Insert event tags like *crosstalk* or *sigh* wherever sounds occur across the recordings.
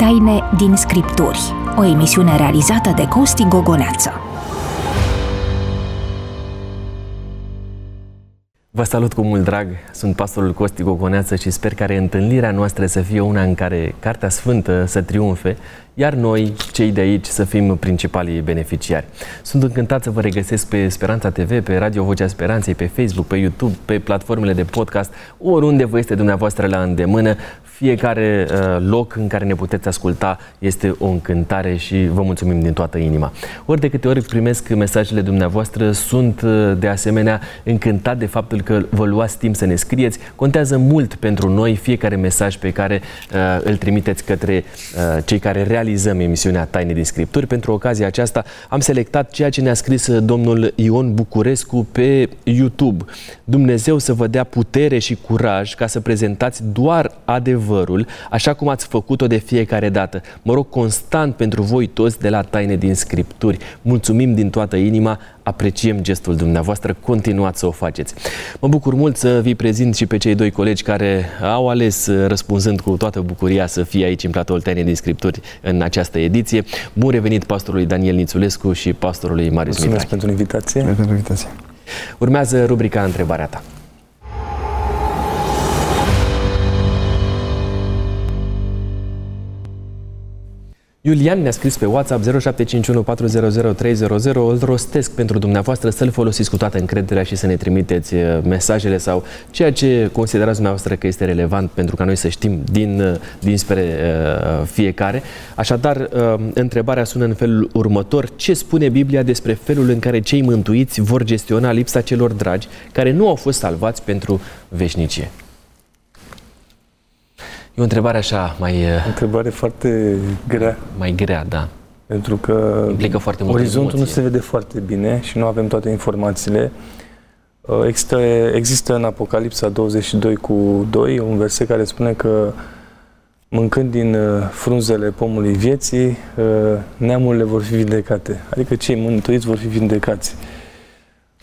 Taine din Scripturi, o emisiune realizată de Costi Gogoneață. Vă salut cu mult drag, sunt pastorul Costi Gogoneață și sper că întâlnirea noastră să fie una în care Cartea Sfântă să triumfe, iar noi, cei de aici, să fim principalii beneficiari. Sunt încântat să vă regăsesc pe Speranța TV, pe Radio Vocea Speranței, pe Facebook, pe YouTube, pe platformele de podcast, oriunde vă este dumneavoastră la îndemână. Fiecare uh, loc în care ne puteți asculta este o încântare și vă mulțumim din toată inima. Ori de câte ori primesc mesajele dumneavoastră, sunt uh, de asemenea încântat de faptul că vă luați timp să ne scrieți. Contează mult pentru noi fiecare mesaj pe care uh, îl trimiteți către uh, cei care realizăm emisiunea Taine din Scripturi. Pentru ocazia aceasta am selectat ceea ce ne-a scris uh, domnul Ion Bucurescu pe YouTube. Dumnezeu să vă dea putere și curaj ca să prezentați doar adevăr adevărul, așa cum ați făcut-o de fiecare dată. Mă rog constant pentru voi toți de la Taine din Scripturi. Mulțumim din toată inima, apreciem gestul dumneavoastră, continuați să o faceți. Mă bucur mult să vi prezint și pe cei doi colegi care au ales, răspunzând cu toată bucuria, să fie aici în platoul Taine din Scripturi în această ediție. Bun revenit pastorului Daniel Nițulescu și pastorului Marius Mulțumesc pentru invitație. pentru invitație. Urmează rubrica Întrebarea ta. Iulian ne-a scris pe WhatsApp 0751400300. Îl rostesc pentru dumneavoastră să-l folosiți cu toată încrederea și să ne trimiteți uh, mesajele sau ceea ce considerați dumneavoastră că este relevant pentru ca noi să știm din, uh, dinspre uh, fiecare. Așadar, uh, întrebarea sună în felul următor. Ce spune Biblia despre felul în care cei mântuiți vor gestiona lipsa celor dragi care nu au fost salvați pentru veșnicie? E o întrebare așa mai... O întrebare foarte grea. Mai grea, da. Pentru că Implică foarte mult orizontul emoție. nu se vede foarte bine și nu avem toate informațiile. Uh, există, există în Apocalipsa 22 cu 2 un verset care spune că mâncând din uh, frunzele pomului vieții, uh, neamurile vor fi vindecate. Adică cei mântuiți vor fi vindecați.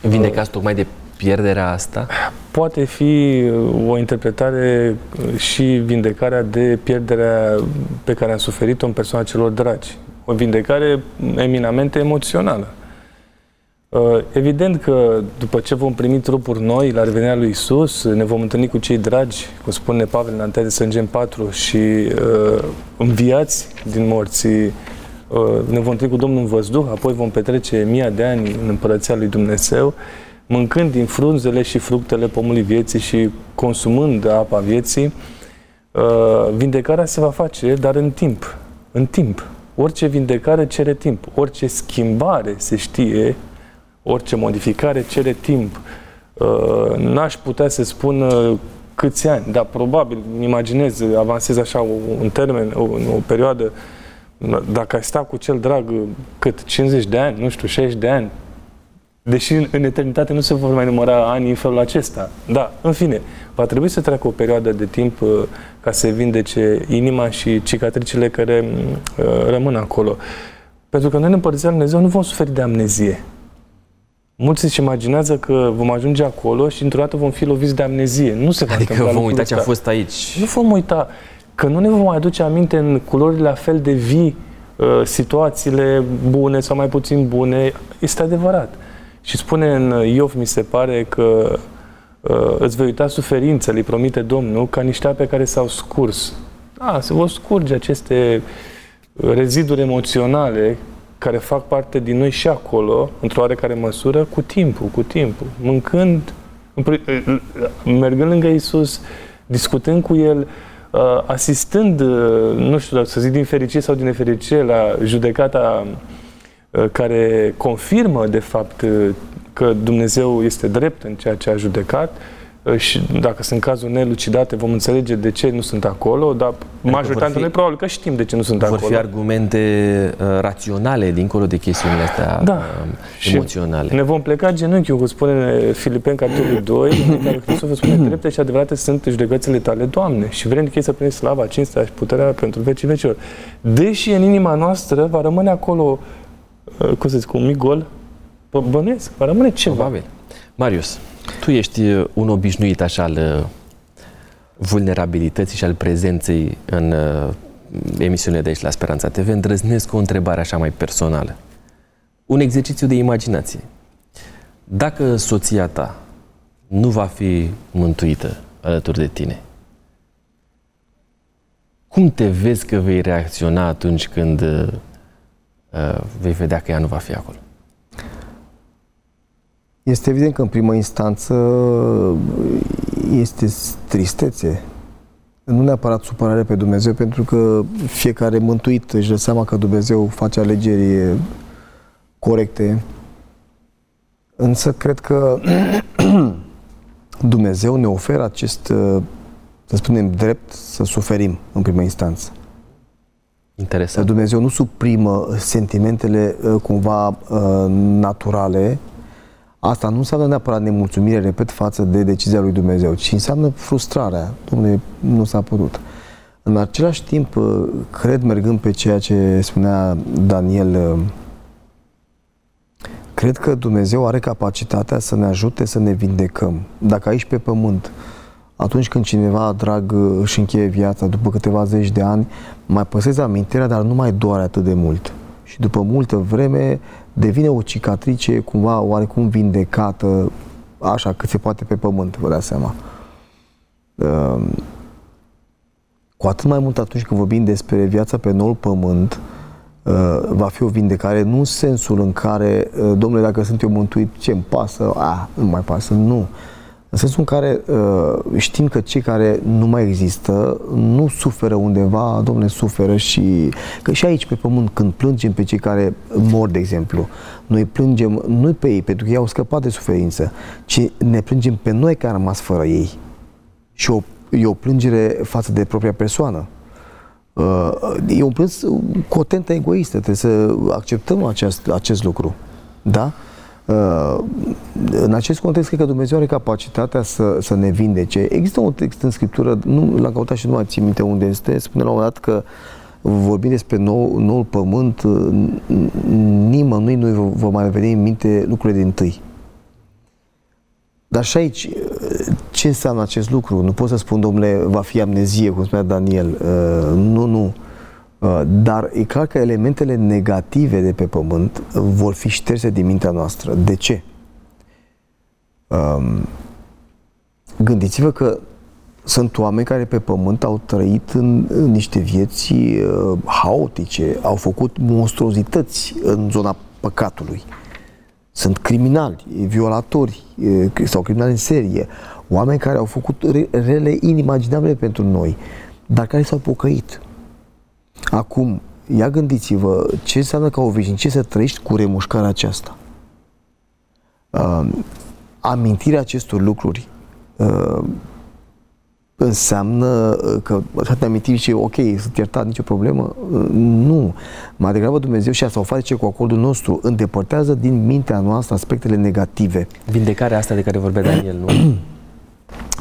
Vindecați tocmai de pierderea asta? Poate fi uh, o interpretare uh, și vindecarea de pierderea pe care a suferit-o în persoana celor dragi. O vindecare eminamente emoțională. Uh, evident că după ce vom primi trupuri noi la revenirea lui Isus, ne vom întâlni cu cei dragi, cum spune Pavel în 1 Sângen 4, și uh, înviați din morții, uh, ne vom întâlni cu Domnul în văzduh, apoi vom petrece mii de ani în împărăția lui Dumnezeu mâncând din frunzele și fructele pomului vieții și consumând apa vieții, uh, vindecarea se va face, dar în timp. În timp. Orice vindecare cere timp. Orice schimbare se știe, orice modificare cere timp. Uh, n-aș putea să spun câți ani, dar probabil, imaginez, avansez așa un termen, o, o perioadă, dacă ai sta cu cel drag cât 50 de ani, nu știu, 60 de ani, Deși în, în eternitate nu se vor mai număra ani în felul acesta. Da, în fine, va trebui să treacă o perioadă de timp uh, ca să vindece inima și cicatricile care uh, rămân acolo. Pentru că noi în Împărăția Lui Dumnezeu nu vom suferi de amnezie. Mulți își imaginează că vom ajunge acolo și într-o dată vom fi loviți de amnezie. Nu se va adică vom uita ce a fost aici. Nu vom uita că nu ne vom mai aduce aminte în culori la fel de vii uh, situațiile bune sau mai puțin bune. Este adevărat. Și spune în Iov, mi se pare, că uh, îți vei uita suferințele, îi promite Domnul, ca niște ape care s-au scurs. Da, se vor scurge aceste reziduri emoționale care fac parte din noi și acolo, într-o oarecare măsură, cu timpul, cu timpul. Mâncând, mergând lângă Isus, discutând cu El, uh, asistând, uh, nu știu să zic din fericire sau din nefericire, la judecata Uh, care confirmă, de fapt, uh, că Dumnezeu este drept în ceea ce a judecat uh, și dacă sunt cazuri nelucidate, vom înțelege de ce nu sunt acolo, dar majoritatea noi probabil că știm de ce nu sunt vor acolo. Vor fi argumente uh, raționale dincolo de chestiunile astea da. uh, emoționale. Și ne vom pleca genunchiul, cum spune Filipen capitolul 2, în care Hristos spune, *clears throat* drepte și adevărate sunt judecățile tale, Doamne, și vrem de să primi slava, cinstea și puterea pentru vecii vecilor. Deși în inima noastră va rămâne acolo Uh, cum să zic, un mic gol, bănuiesc, va rămâne ceva. Probabil. Marius, tu ești uh, un obișnuit așa al uh, vulnerabilității și al prezenței în emisiunile de aici la Speranța TV, îndrăznesc o întrebare așa mai personală. Un exercițiu de imaginație. Dacă soția ta nu va fi mântuită alături de tine, cum te vezi că vei reacționa atunci când uh, vei vedea că ea nu va fi acolo? Este evident că în primă instanță este tristețe. Nu neapărat supărare pe Dumnezeu, pentru că fiecare mântuit își dă seama că Dumnezeu face alegeri corecte. Însă cred că *clears throat* Dumnezeu ne oferă acest, să spunem, drept să suferim în primă instanță. Interesant. Dumnezeu nu suprimă sentimentele uh, cumva uh, naturale Asta nu înseamnă neapărat nemulțumire, repet, față de decizia lui Dumnezeu, ci înseamnă frustrarea. Domnule, nu s-a putut. În același timp, uh, cred, mergând pe ceea ce spunea Daniel, uh, cred că Dumnezeu are capacitatea să ne ajute să ne vindecăm. Dacă aici pe pământ, atunci când cineva drag uh, își încheie viața, după câteva zeci de ani, mai păsezi amintirea, dar nu mai doare atât de mult. Și după multă vreme devine o cicatrice cumva oarecum vindecată, așa, cât se poate pe pământ, vă dați seama. Ehm, cu atât mai mult atunci când vorbim despre viața pe noul pământ, ehm, va fi o vindecare, nu în sensul în care, ehm, domnule, dacă sunt eu mântuit, ce îmi pasă? Ah, nu mai pasă, nu. În sensul în care uh, știm că cei care nu mai există nu suferă undeva, domnule, suferă și că și aici pe pământ când plângem pe cei care mor, de exemplu, noi plângem nu pe ei pentru că ei au scăpat de suferință, ci ne plângem pe noi care am rămas fără ei. Și o, e o plângere față de propria persoană. Uh, e un plâns cu o tentă egoistă, trebuie să acceptăm acest, acest lucru. Da? Uh, în acest context, cred că Dumnezeu are capacitatea să, să ne vindece. Există un text în Scriptură, nu l-am căutat și nu mai țin minte unde este, spune la un moment dat că vorbim despre nou, noul pământ, nimănui nu vă mai veni în minte lucrurile din tâi. Dar și aici, ce înseamnă acest lucru? Nu pot să spun, domnule, va fi amnezie, cum spunea Daniel. Uh, nu, nu. Uh, dar e clar că elementele negative de pe pământ vor fi șterse din mintea noastră. De ce? Um, gândiți-vă că sunt oameni care pe pământ au trăit în, în niște vieți uh, haotice, au făcut monstruozități în zona păcatului. Sunt criminali, violatori uh, sau criminali în serie, oameni care au făcut rele inimaginabile pentru noi, dar care s-au pocăit Acum, ia gândiți-vă ce înseamnă ca o veșnicie să trăiești cu remușcarea aceasta. Uh, amintirea acestor lucruri uh, înseamnă că te aminti și ok, sunt iertat, nicio problemă. Uh, nu. Mai degrabă Dumnezeu și asta o face cu acordul nostru. Îndepărtează din mintea noastră aspectele negative. Vindecarea asta de care vorbea Daniel, nu? *clears throat*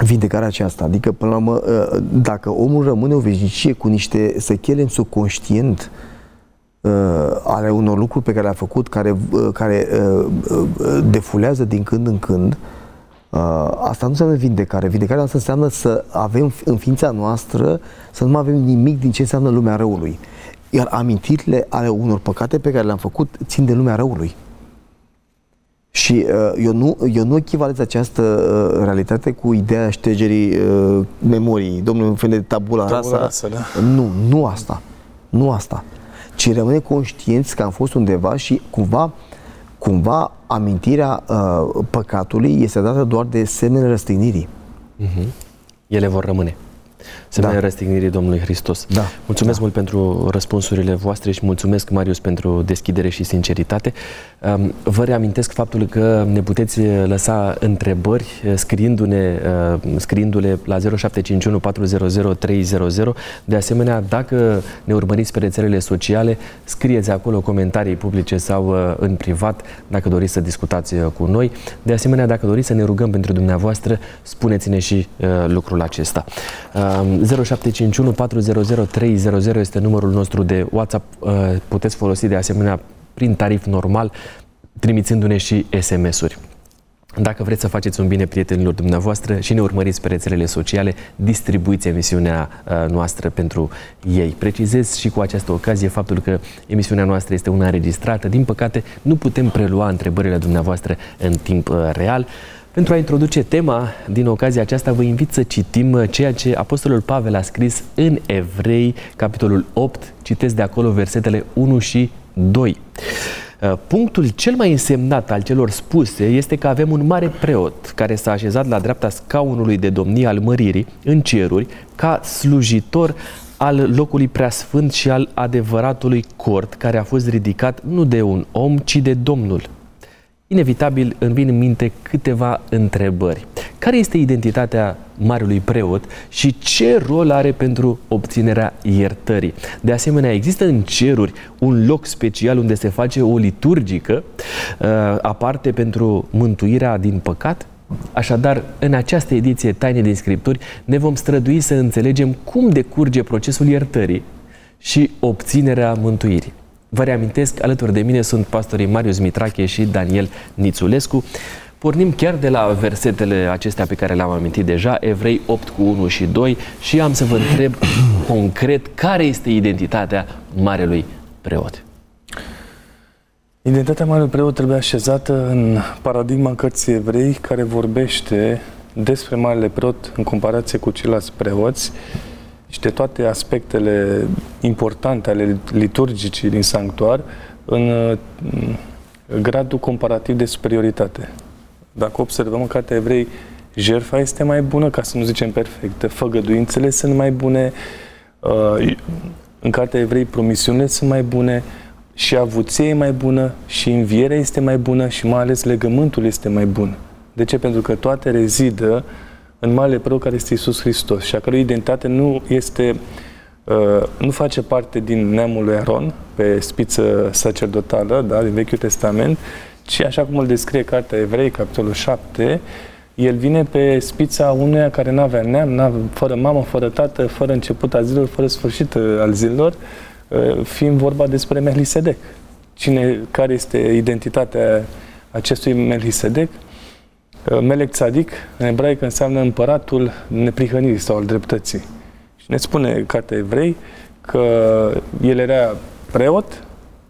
vindecarea aceasta. Adică, până la urmă, ă, dacă omul rămâne o veșnicie cu niște sechele în subconștient ă, ale unor lucruri pe care le-a făcut, care, ă, care defulează din când în când, asta nu înseamnă vindecare. Vindecarea asta înseamnă să avem în ființa noastră, să nu mai avem nimic din ce înseamnă lumea răului. Iar amintirile ale unor păcate pe care le-am făcut țin de lumea răului. Și uh, eu, nu, eu nu echivalez această uh, realitate cu ideea ștergerii uh, memoriei. Domnul, un fel de tabula, tabula rasa. Da. Nu, nu asta. Nu asta. Ci rămâne conștienți că am fost undeva și cumva, cumva amintirea uh, păcatului este dată doar de semnele răstignirii. Uh-huh. Ele vor rămâne semnele da. răstignirii Domnului Hristos. Da. Mulțumesc da. mult pentru răspunsurile voastre și mulțumesc, Marius, pentru deschidere și sinceritate. Um, vă reamintesc faptul că ne puteți lăsa întrebări uh, scriindu-ne, uh, scriindu-le la 0751 400 300. De asemenea, dacă ne urmăriți pe rețelele sociale, scrieți acolo comentarii publice sau uh, în privat dacă doriți să discutați cu noi. De asemenea, dacă doriți să ne rugăm pentru dumneavoastră, spuneți-ne și lucrul acesta. 0751 400 300 este numărul nostru de WhatsApp. Uh, puteți folosi de asemenea prin tarif normal, trimițându-ne și SMS-uri. Dacă vreți să faceți un bine prietenilor dumneavoastră și ne urmăriți pe rețelele sociale, distribuiți emisiunea uh, noastră pentru ei. Precizez și cu această ocazie faptul că emisiunea noastră este una înregistrată. Din păcate, nu putem prelua întrebările dumneavoastră în timp uh, real. Pentru a introduce tema, din ocazia aceasta, vă invit să citim uh, ceea ce Apostolul Pavel a scris în Evrei, capitolul 8, citesc de acolo versetele 1 și 2. Uh, punctul cel mai însemnat al celor spuse este că avem un mare preot care s-a așezat la dreapta scaunului de domnie al măririi în ceruri ca slujitor al locului preasfânt și al adevăratului cort care a fost ridicat nu de un om, ci de Domnul. Inevitabil îmi vin în minte câteva întrebări. Care este identitatea marelui preot și ce rol are pentru obținerea iertării? De asemenea, există în ceruri un loc special unde se face o liturgică uh, aparte pentru mântuirea din păcat? Așadar, în această ediție Taine din Scripturi ne vom strădui să înțelegem cum decurge procesul iertării și obținerea mântuirii. Vă reamintesc, alături de mine sunt pastorii Marius Mitrache și Daniel Nițulescu. Pornim chiar de la versetele acestea pe care le-am amintit deja, Evrei 8 cu 1 și 2 și am să vă întreb *clears throat* concret care este identitatea Marelui Preot. Identitatea Marelui Preot trebuie așezată în paradigma cărții Evrei care vorbește despre Marele Preot în comparație cu ceilalți preoți și de toate aspectele importante ale liturgicii din sanctuar în gradul comparativ de superioritate. Dacă observăm în Cartea Evrei, jertfa este mai bună, ca să nu zicem perfectă, făgăduințele sunt mai bune, uh, în Cartea Evrei promisiunile sunt mai bune, și avuție e mai bună, și învierea este mai bună, și mai ales legământul este mai bun. De ce? Pentru că toate rezidă în Marele Preot care este Isus Hristos și a cărui identitate nu este uh, nu face parte din neamul lui Aron, pe spiță sacerdotală, da, din Vechiul Testament, ci așa cum îl descrie Cartea Evrei, capitolul 7, el vine pe spița unuia care nu avea neam, n-avea, fără mamă, fără tată, fără început al zilor, fără sfârșit uh, al zilor, uh, fiind vorba despre Melchisedec. Cine, care este identitatea acestui Melchisedec? Uh, Melech Tzadic, în ebraică, înseamnă împăratul neprihănirii sau al dreptății. Și ne spune Cartea Evrei că el era preot,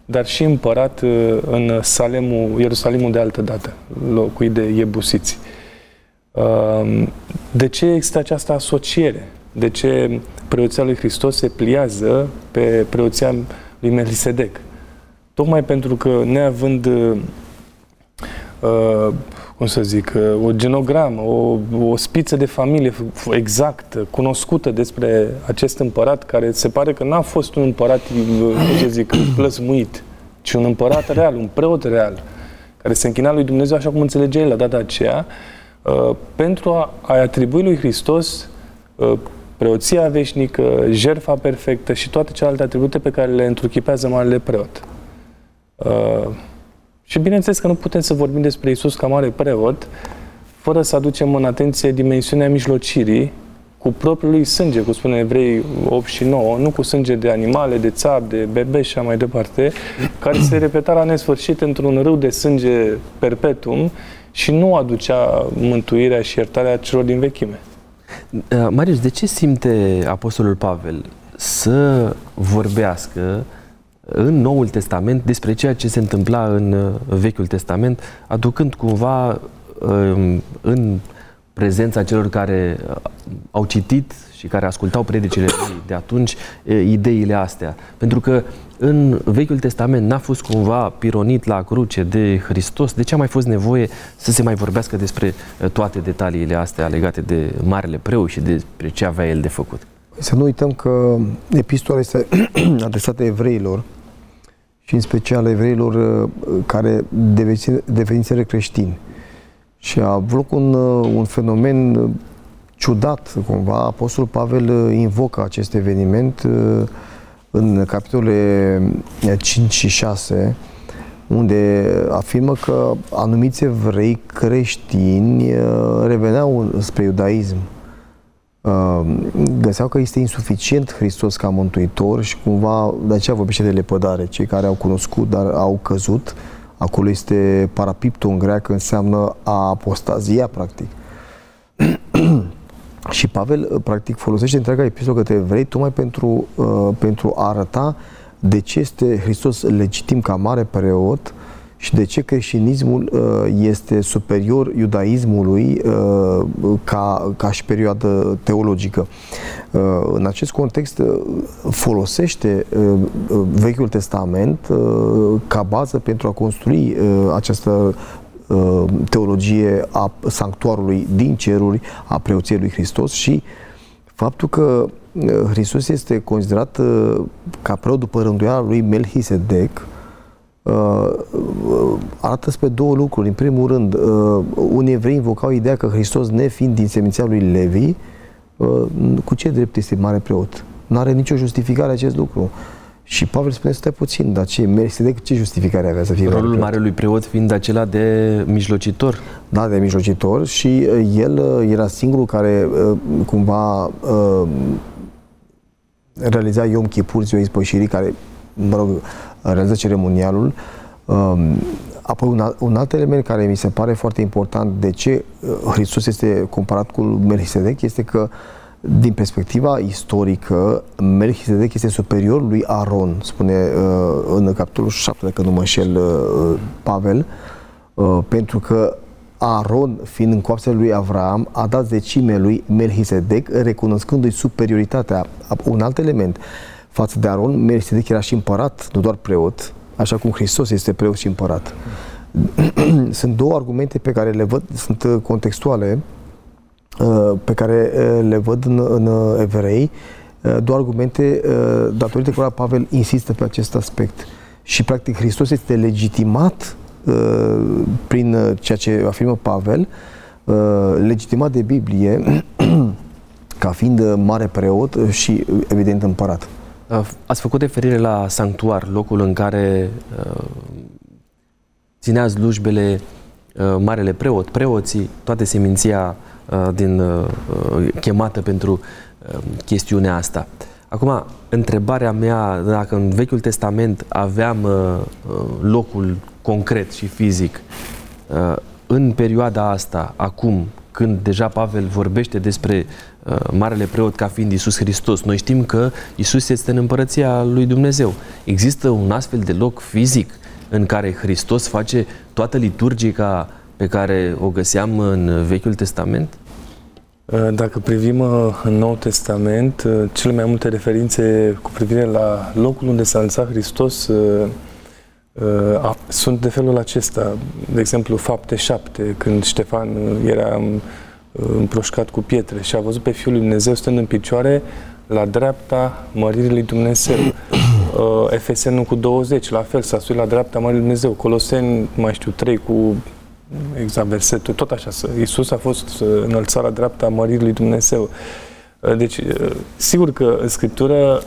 dar și împărat uh, în Salemul, Ierusalimul de altă dată, locuit de Iebusiți. Um, de ce există această asociere? De ce preoția lui Hristos se pliază pe preoția lui Melchisedec? Tocmai pentru că, neavând uh, cum să zic, o genogramă, o, o spiță de familie exactă, cunoscută despre acest împărat, care se pare că n-a fost un împărat, cum să zic, *clears throat* plăsmuit, ci un împărat real, un preot real, care se închina lui Dumnezeu așa cum înțelege el la data aceea, uh, pentru a, a atribui lui Hristos uh, preoția veșnică, jertfa perfectă și toate celelalte atribute pe care le întruchipează Marele Preot. Uh, și bineînțeles că nu putem să vorbim despre Isus ca mare preot fără să aducem în atenție dimensiunea mijlocirii cu propriul lui sânge, cum spune Evrei 8 și 9, nu cu sânge de animale, de țap, de bebe și așa mai departe, care se repeta la nesfârșit într-un râu de sânge perpetuum și nu aducea mântuirea și iertarea celor din vechime. Uh, Marius, de ce simte Apostolul Pavel să vorbească în Noul Testament despre ceea ce se întâmpla în uh, Vechiul Testament, aducând cumva um, în prezența celor care uh, au citit și care ascultau predicile de atunci ideile astea. Pentru că în Vechiul Testament n-a fost cumva pironit la cruce de Hristos, de ce a mai fost nevoie să se mai vorbească despre toate detaliile astea legate de Marele Preu și despre ce avea el de făcut? Să nu uităm că epistola este *clears throat* adresată evreilor și în special evreilor uh, care deveniseră creștini. Și a avut loc un, uh, un fenomen uh, ciudat, cumva. Apostolul Pavel invocă acest eveniment în capitolele 5 și 6, unde afirmă că anumiți evrei creștini reveneau spre iudaism găseau că este insuficient Hristos ca mântuitor și cumva de aceea vorbește de lepădare. Cei care au cunoscut, dar au căzut, Acolo este parapipto în greacă, înseamnă a apostazia, practic. *clears throat* și Pavel, practic, folosește întreaga epistolă către evrei tocmai pentru, uh, pentru a arăta de ce este Hristos legitim ca mare preot și de ce creștinismul uh, este superior iudaismului uh, ca, ca și perioadă teologică. Uh, în acest context folosește Vechiul Testament ca bază pentru a construi această teologie a sanctuarului din ceruri, a preoției lui Hristos și faptul că Hristos este considerat ca preot după rânduiala lui Melchisedec, uh, arată spre două lucruri. În primul rând, uh, unii evrei invocau ideea că Hristos, nefiind din seminția lui Levi, uh, cu ce drept este mare preot? Nu are nicio justificare acest lucru. Și Pavel spune, stai puțin, dar ce, de ce justificare avea să fie Rolul mare marelui preot fiind acela de mijlocitor. Da, de mijlocitor și uh, el uh, era singurul care uh, cumva uh, realiza Iom Kippur, ziua ispășirii, care, mă rog, realiză ceremonialul. Um, apoi un, alt, un alt element care mi se pare foarte important de ce uh, Hristos este comparat cu Melchisedec este că din perspectiva istorică, Melchisedec este superior lui Aron, spune uh, în capitolul 7, dacă nu mă înșel uh, Pavel, pentru că Aron, fiind în coapsele lui Avram, a dat zecime lui Melchisedec, recunoscându-i superioritatea. Un alt element, față de Aron, Melchisedec era și împărat, nu doar preot, așa cum Hristos este preot și împărat. *clears throat* sunt două argumente pe care le văd, sunt uh, contextuale, uh, pe care uh, le văd în, în evrei, două argumente datorită cărora Pavel insistă pe acest aspect. Și, practic, Hristos este legitimat prin ceea ce afirmă Pavel, legitimat de Biblie *clears throat* ca fiind mare preot și, evident, împărat. Uh, ați făcut referire la sanctuar, locul în care uh, ținea slujbele uh, marele preot, preoții, toate seminția uh, din uh, uh, chemată pentru uh, chestiunea asta. Acum, întrebarea mea, dacă în Vechiul Testament aveam uh, uh locul concret și fizic, uh, în perioada asta, acum, când deja Pavel vorbește despre uh, Marele Preot ca fiind Isus Hristos, noi știm că Isus este în împărăția lui Dumnezeu. Există un astfel de loc fizic în care Hristos face toată liturgica pe care o găseam în Vechiul Testament? Uh, dacă privim uh, în Noul Testament, uh, cele mai multe referințe cu privire la locul unde s-a înălțat Hristos Uh, sunt de felul acesta. De exemplu, fapte 7, când Ștefan uh, era uh, împroșcat cu pietre și a văzut pe Fiul lui Dumnezeu stând în picioare la dreapta măririi lui Dumnezeu. Efesenul cu 20, la fel, s-a suit la dreapta măririi lui Dumnezeu. Coloseni, mai știu, 3 cu exact versetul, tot așa. Iisus a fost înălțat la dreapta măririi lui Dumnezeu. Deci, sigur că în Scriptură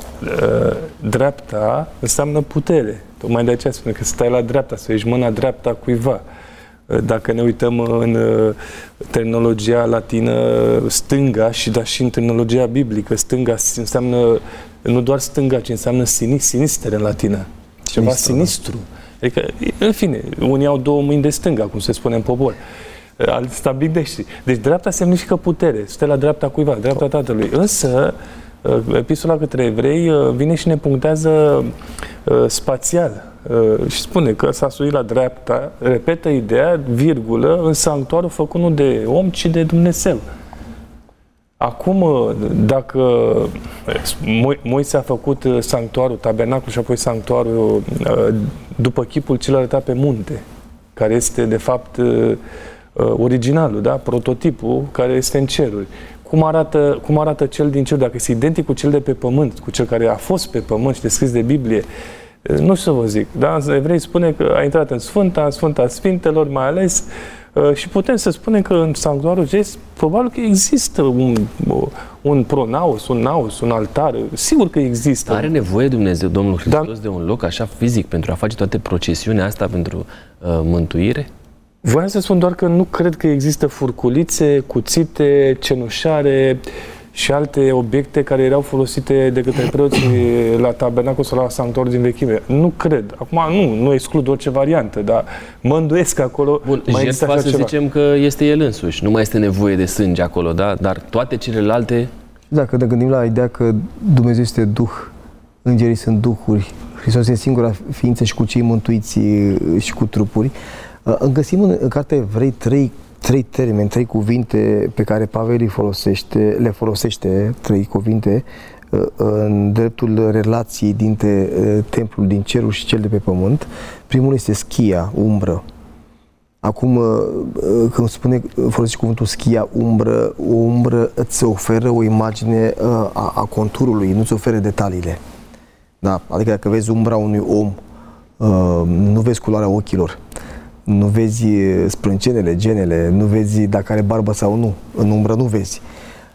dreapta înseamnă putere. Tocmai de aceea spune că stai la dreapta, să ești mâna dreapta cuiva. Dacă ne uităm în uh, terminologia latină, stânga și da și în terminologia biblică, stânga înseamnă nu doar stânga, ci înseamnă sinister în latină. Ceva sinistru. Da. sinistru. Adică, în fine, unii au două mâini de stânga, cum se spune în popor. Alții Deci dreapta semnifică putere. Stai la dreapta cuiva, dreapta tatălui. Însă, Uh, epistola către evrei uh, vine și ne punctează uh, spațial și spune că s-a suit la dreapta, repetă ideea, virgulă, în sanctuarul făcut nu de om, ci de Dumnezeu. Acum, dacă Moise a făcut sanctuarul, tabernacul și apoi sanctuarul după chipul cel arătat pe munte, care este de fapt originalul, da? prototipul care este în ceruri cum arată, cum arată cel din cer, dacă este identic cu cel de pe pământ, cu cel care a fost pe pământ și descris de Biblie, eh, nu știu să vă zic, da? Evrei spune că a intrat în Sfânta, în Sfânta Sfintelor mai ales, eh, și putem să spunem că în sanctuarul acest probabil că există un, un pronaus, un naus, un altar. Sigur că există. Are nevoie Dumnezeu, Domnul Hristos, da. de un loc așa fizic pentru a face toate procesiunea asta pentru uh, mântuire? Voiam să spun doar că nu cred că există furculițe, cuțite, cenușare și alte obiecte care erau folosite de către preoți *coughs* la tabernacul sau la sanctuar din vechime. Nu cred. Acum nu, nu exclud orice variantă, dar mă îndoiesc că acolo Bun, mai există există să așa ceva. zicem că este el însuși. Nu mai este nevoie de sânge acolo, da? Dar toate celelalte Dacă ne gândim la ideea că Dumnezeu este Duh, îngerii sunt Duhuri, Hristos este singura ființă și cu cei mântuiți uh, și cu trupuri, uh, găsim în, în cartea Evrei trei, trei termeni, trei cuvinte pe care Pavel îi folosește, le folosește, trei cuvinte, uh, în dreptul relației dintre uh, templul din cerul și cel de pe pământ. Primul este schia, umbră. Acum, uh, uh, când spune, folosește cuvântul schia, umbră, o umbră îți oferă o imagine uh, a, a conturului, nu-ți oferă detaliile. Da? Adică dacă vezi umbra unui om, uh, nu vezi culoarea ochilor, nu vezi uh, sprâncenele, genele, nu vezi dacă are barbă sau nu. În umbră nu vezi.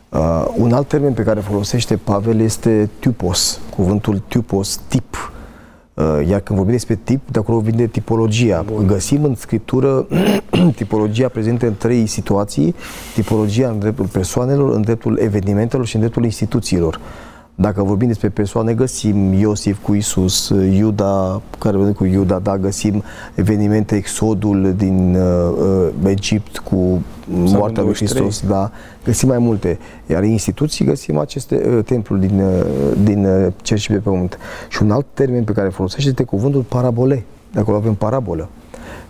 Uh, un alt termen pe care folosește Pavel este typos, cuvântul typos, tip. Uh, Iar când vorbim despre tip, de acolo vine tipologia. Bun. Găsim în scriptură *clears throat* tipologia prezentă în trei situații, tipologia în dreptul persoanelor, în dreptul evenimentelor și în dreptul instituțiilor. Dacă vorbim despre persoane, găsim Iosif cu Isus, Iuda, care vine cu Iuda, da, găsim evenimente, exodul din uh, uh, Egipt cu moartea lui 23. Hristos, da, găsim mai multe. Iar în instituții găsim aceste uh, templuri din, uh, din uh, cerș și pe pământ. Și un alt termen pe care folosește este cuvântul parabole. De acolo avem parabolă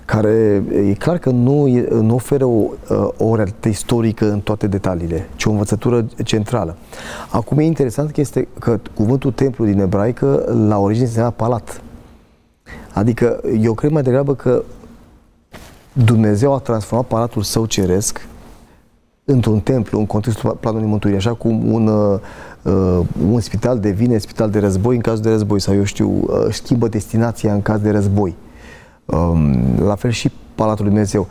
care e clar că nu, e, nu oferă o, uh, o realitate istorică în toate detaliile, ci o învățătură centrală. Acum e interesant că este că cuvântul templu din ebraică la origine se palat. Adică eu cred mai degrabă că Dumnezeu a transformat palatul său ceresc într-un templu, în contextul planului mântuirii, așa cum un, uh, uh, un spital devine spital de război în caz de război sau eu știu, uh, schimbă destinația în caz de război. Um, la fel și Palatul Lui Dumnezeu,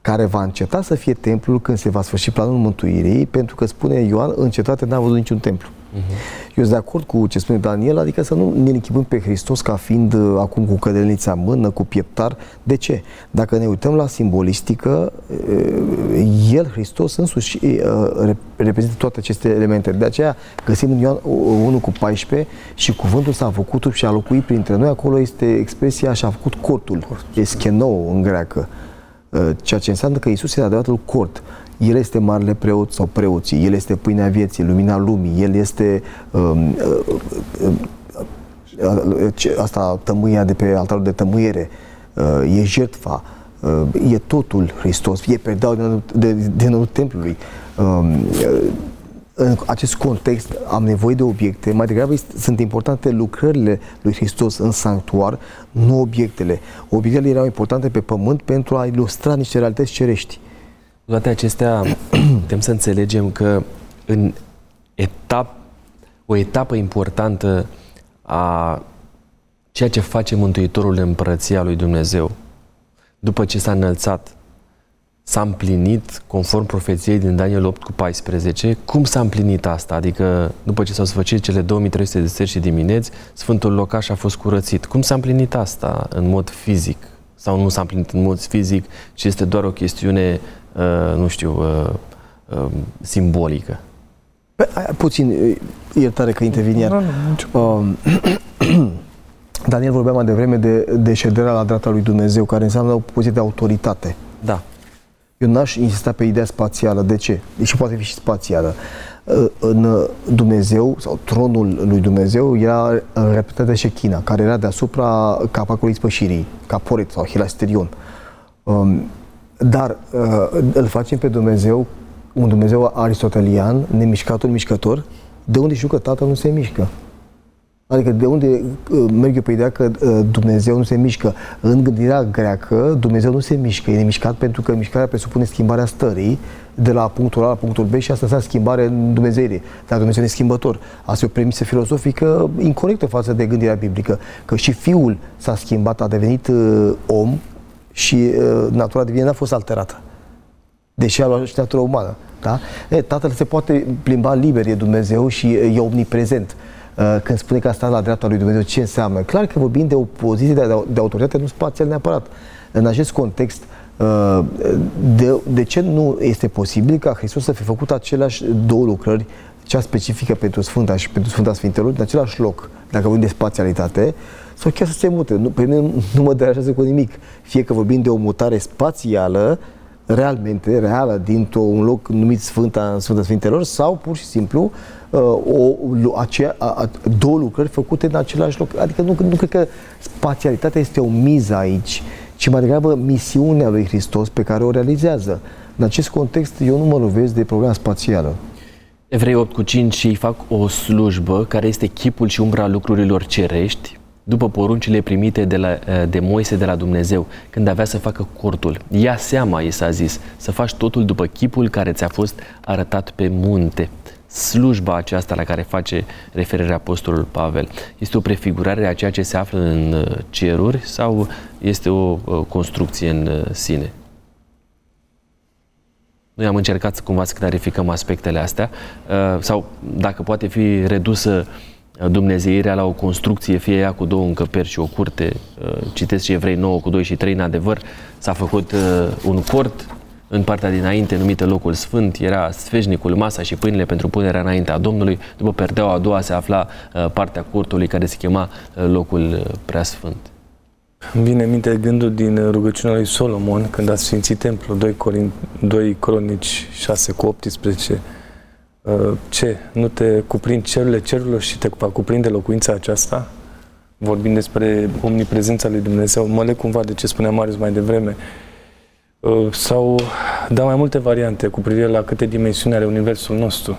care va înceta să fie templul când se va sfârși planul mântuirii, pentru că spune Ioan, în cetate n-a văzut niciun templu. Eu sunt de acord cu ce spune Daniel, adică să nu ne închipăm pe Hristos ca fiind uh, acum cu cădelnița în mână, cu pieptar. De ce? Dacă ne uităm la simbolistică, uh, El, Hristos însuși, uh, rep- reprezintă toate aceste elemente. De aceea găsim în Ioan 1 cu 14 și cuvântul s-a făcut trup și a locuit printre noi. Acolo este expresia și a făcut cortul. E schenou în greacă. Uh, Ceea ce înseamnă că Isus este adevăratul cort. El este marele preot sau preoții, El este pâinea vieții, lumina lumii, El este um, uh, uh, uh, ce- asta tămâia de pe altarul de tămâiere, uh, e jertfa, uh, e totul Hristos, e predaul din, de, din templului. Um, uh, în acest context am nevoie de obiecte, mai degrabă este- sunt importante lucrările lui Hristos în sanctuar, nu obiectele. Obiectele erau importante pe pământ pentru a ilustra niște realități cerești. Cu toate acestea, *clears throat* putem să înțelegem că în etap, o etapă importantă a ceea ce face Mântuitorul în împărăția lui Dumnezeu, după ce s-a înălțat, s-a împlinit conform profeției din Daniel 8 cu 14. Cum s-a împlinit asta? Adică după ce s-au sfăcit cele 2300 de seri și dimineți, Sfântul Locaș a fost curățit. Cum s-a împlinit asta în mod fizic? Sau nu s-a împlinit în mod fizic, ci este doar o chestiune, uh, nu știu, uh, uh, simbolică? Pe, aia, puțin, e, iertare că intervin iar. Nu, nu, nicio Um, *clears throat* Daniel vorbea mai devreme de, de șederea la dreapta lui Dumnezeu, care înseamnă o poziție de autoritate. Da. Eu n-aș insista pe ideea spațială. De ce? Deși poate fi și spațială. Uh, În uh, Dumnezeu, sau tronul lui Dumnezeu, era uh, reprezentat de Shechina, care era deasupra capacului spășirii, caporet sau hilasterion. Um, Dar uh, îl facem pe Dumnezeu, un Dumnezeu aristotelian, nemișcatul mișcător, de unde știu că Tatăl nu se mișcă. Adică de unde uh, merg eu pe ideea că uh, Dumnezeu nu se mișcă? În gândirea greacă, Dumnezeu nu se mișcă, e nemișcat pentru că mișcarea presupune schimbarea stării de la punctul A la punctul B și asta înseamnă schimbare în Dumnezeire. Dar Dumnezeu nu e schimbător. Asta e o premisă filozofică incorrectă față de gândirea biblică, că și Fiul s-a schimbat, a devenit uh, om și uh, natura divină n-a fost alterată deși a luat și natura umană. Da? E, tatăl se poate plimba liber, e Dumnezeu și e omniprezent. Uh, Când spune că a stat la dreapta lui Dumnezeu, ce înseamnă? Clar că vorbim de o poziție de, de autoritate, nu spațial neapărat. În acest context, de, de ce nu este posibil ca Hristos să fi făcut aceleași două lucrări cea specifică pentru Sfânta și pentru Sfânta Sfintelor, în același loc, dacă vorbim de spațialitate, sau chiar să se mute. Nu, pe mine nu mă deranjează cu nimic. Fie că vorbim de o mutare spațială, realmente, reală, dintr-un loc numit Sfânta, Sfânta Sfintelor, sau pur și simplu uh, o, aceea, a, a, două lucrări făcute în același loc. Adică nu, nu cred că spațialitatea este o miză aici, ci mai degrabă misiunea lui Hristos pe care o realizează. În acest context, eu nu mă lovesc de problema spațială. Evrei 8 cu 5 și fac o slujbă care este chipul și umbra lucrurilor cerești, după poruncile primite de, la, eh, de Moise de la Dumnezeu, când avea să facă cortul. Ia seama, i s-a zis, să faci totul după chipul care ți-a fost arătat pe munte. Slujba aceasta la care face referire Apostolul Pavel este o prefigurare a ceea ce se află în eh, ceruri sau este o eh, construcție în sine? Noi am încercat cumva să clarificăm aspectele astea sau dacă poate fi redusă dumnezeirea la o construcție, fie ea cu două încăperi și o curte. Uh, citesc și Evrei 9 cu 2 și 3, în adevăr, s-a făcut uh, un cort în partea dinainte, numită locul sfânt, era sfeșnicul, masa și pâinile pentru punerea înaintea Domnului. După perdeaua a doua se afla uh, partea curtului care se chema locul preasfânt. Îmi vine minte gândul din rugăciunea lui Solomon când a sfințit templul 2, Corin, 2 Cronici 6 cu 18 Uh, ce? Nu te cuprind cerurile cerurilor și te va cuprinde locuința aceasta? Vorbim despre omniprezența lui Dumnezeu. Mă leg cumva de ce spunea Marius mai devreme. Uh, sau da mai multe variante cu privire la câte dimensiuni are Universul nostru.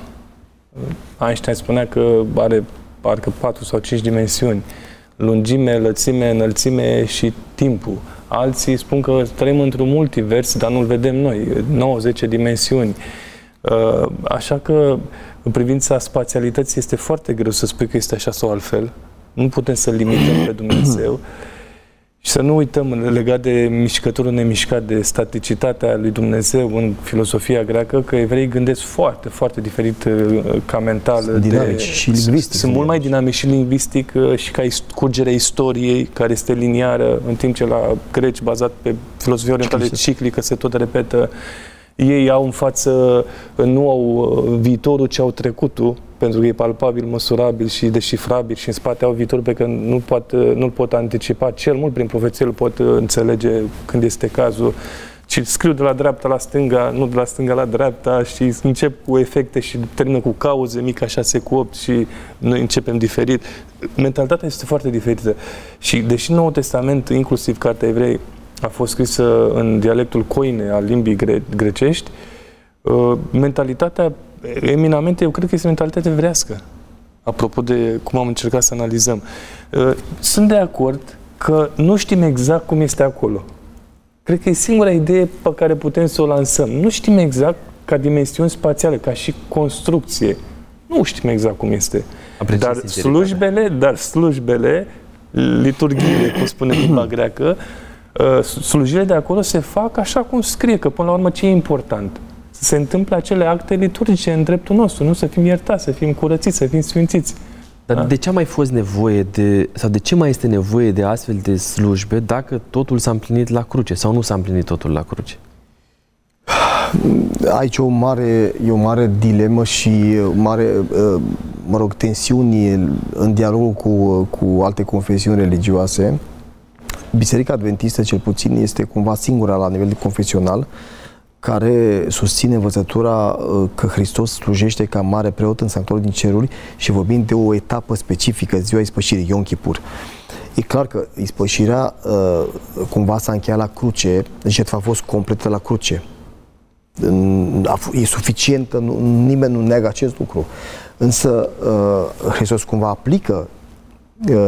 Uh, Einstein spunea că are parcă 4 sau 5 dimensiuni. Lungime, lățime, înălțime și timpul. Alții spun că trăim într-un multivers, dar nu-l vedem noi. 90 dimensiuni. Uh, așa că, în privința spațialității, este foarte greu să spui că este așa sau altfel. Nu putem să limităm pe Dumnezeu. Și să nu uităm, legat de mișcătorul nemișcat, de staticitatea lui Dumnezeu în filosofia greacă, că evreii gândesc foarte, foarte diferit uh, ca mental. Sunt dinamici de, și lingvistic. Sunt mult mai dinamici și lingvistic uh, și ca curgerea istoriei, care este liniară, în timp ce la greci, bazat pe filosofia orientală ciclică, se tot repetă ei au în față, nu au uh, viitorul, ci au trecutul, pentru că e palpabil, măsurabil și deșifrabil și în spate au viitorul pe care nu pot, uh, nu-l pot anticipa. Cel mult prin profeție îl pot uh, înțelege când este cazul. Și scriu de la dreapta la stânga, nu de la stânga la dreapta și încep cu efecte și termină cu cauze, mica 6 cu 8 și noi începem diferit. Mentalitatea este foarte diferită. Și deși Noul Testament, inclusiv Cartea Evrei, a fost scrisă în dialectul coine al limbii gre- grecești, uh, mentalitatea eminamente, eu cred că este mentalitate vrească. Apropo de cum am încercat să analizăm. Uh, sunt de acord că nu știm exact cum este acolo. Cred că e singura idee pe care putem să o lansăm. Nu știm exact ca dimensiuni spațiale, ca și construcție. Nu știm exact cum este. Apreciați dar slujbele, dar slujbele, liturghiile, cum spune limba greacă, Uh, slujirile de acolo se fac așa cum scrie, că până la urmă ce e important? Să se întâmple acele acte liturgice în dreptul nostru, nu să fim iertați, să fim curățiți, să fim sfințiți. Dar da? de ce a mai fost nevoie de, sau de ce mai este nevoie de astfel de slujbe dacă totul s-a împlinit la cruce sau nu s-a împlinit totul la cruce? *sighs* Aici o mare, e o mare dilemă și mare, uh, mă rog, tensiuni în dialogul cu, cu alte confesiuni religioase Biserica Adventistă, cel puțin, este cumva singura la nivel confesional care susține învățătura uh, că Hristos slujește ca mare preot în sanctuarul din ceruri și vorbim de o etapă specifică, ziua ispășirii, Ion Kipur. E clar că ispășirea uh, cumva s-a încheiat la cruce, jertfa a fost completă la cruce. E suficientă, nimeni nu neagă acest lucru. Însă uh, Hristos cumva aplică Uh,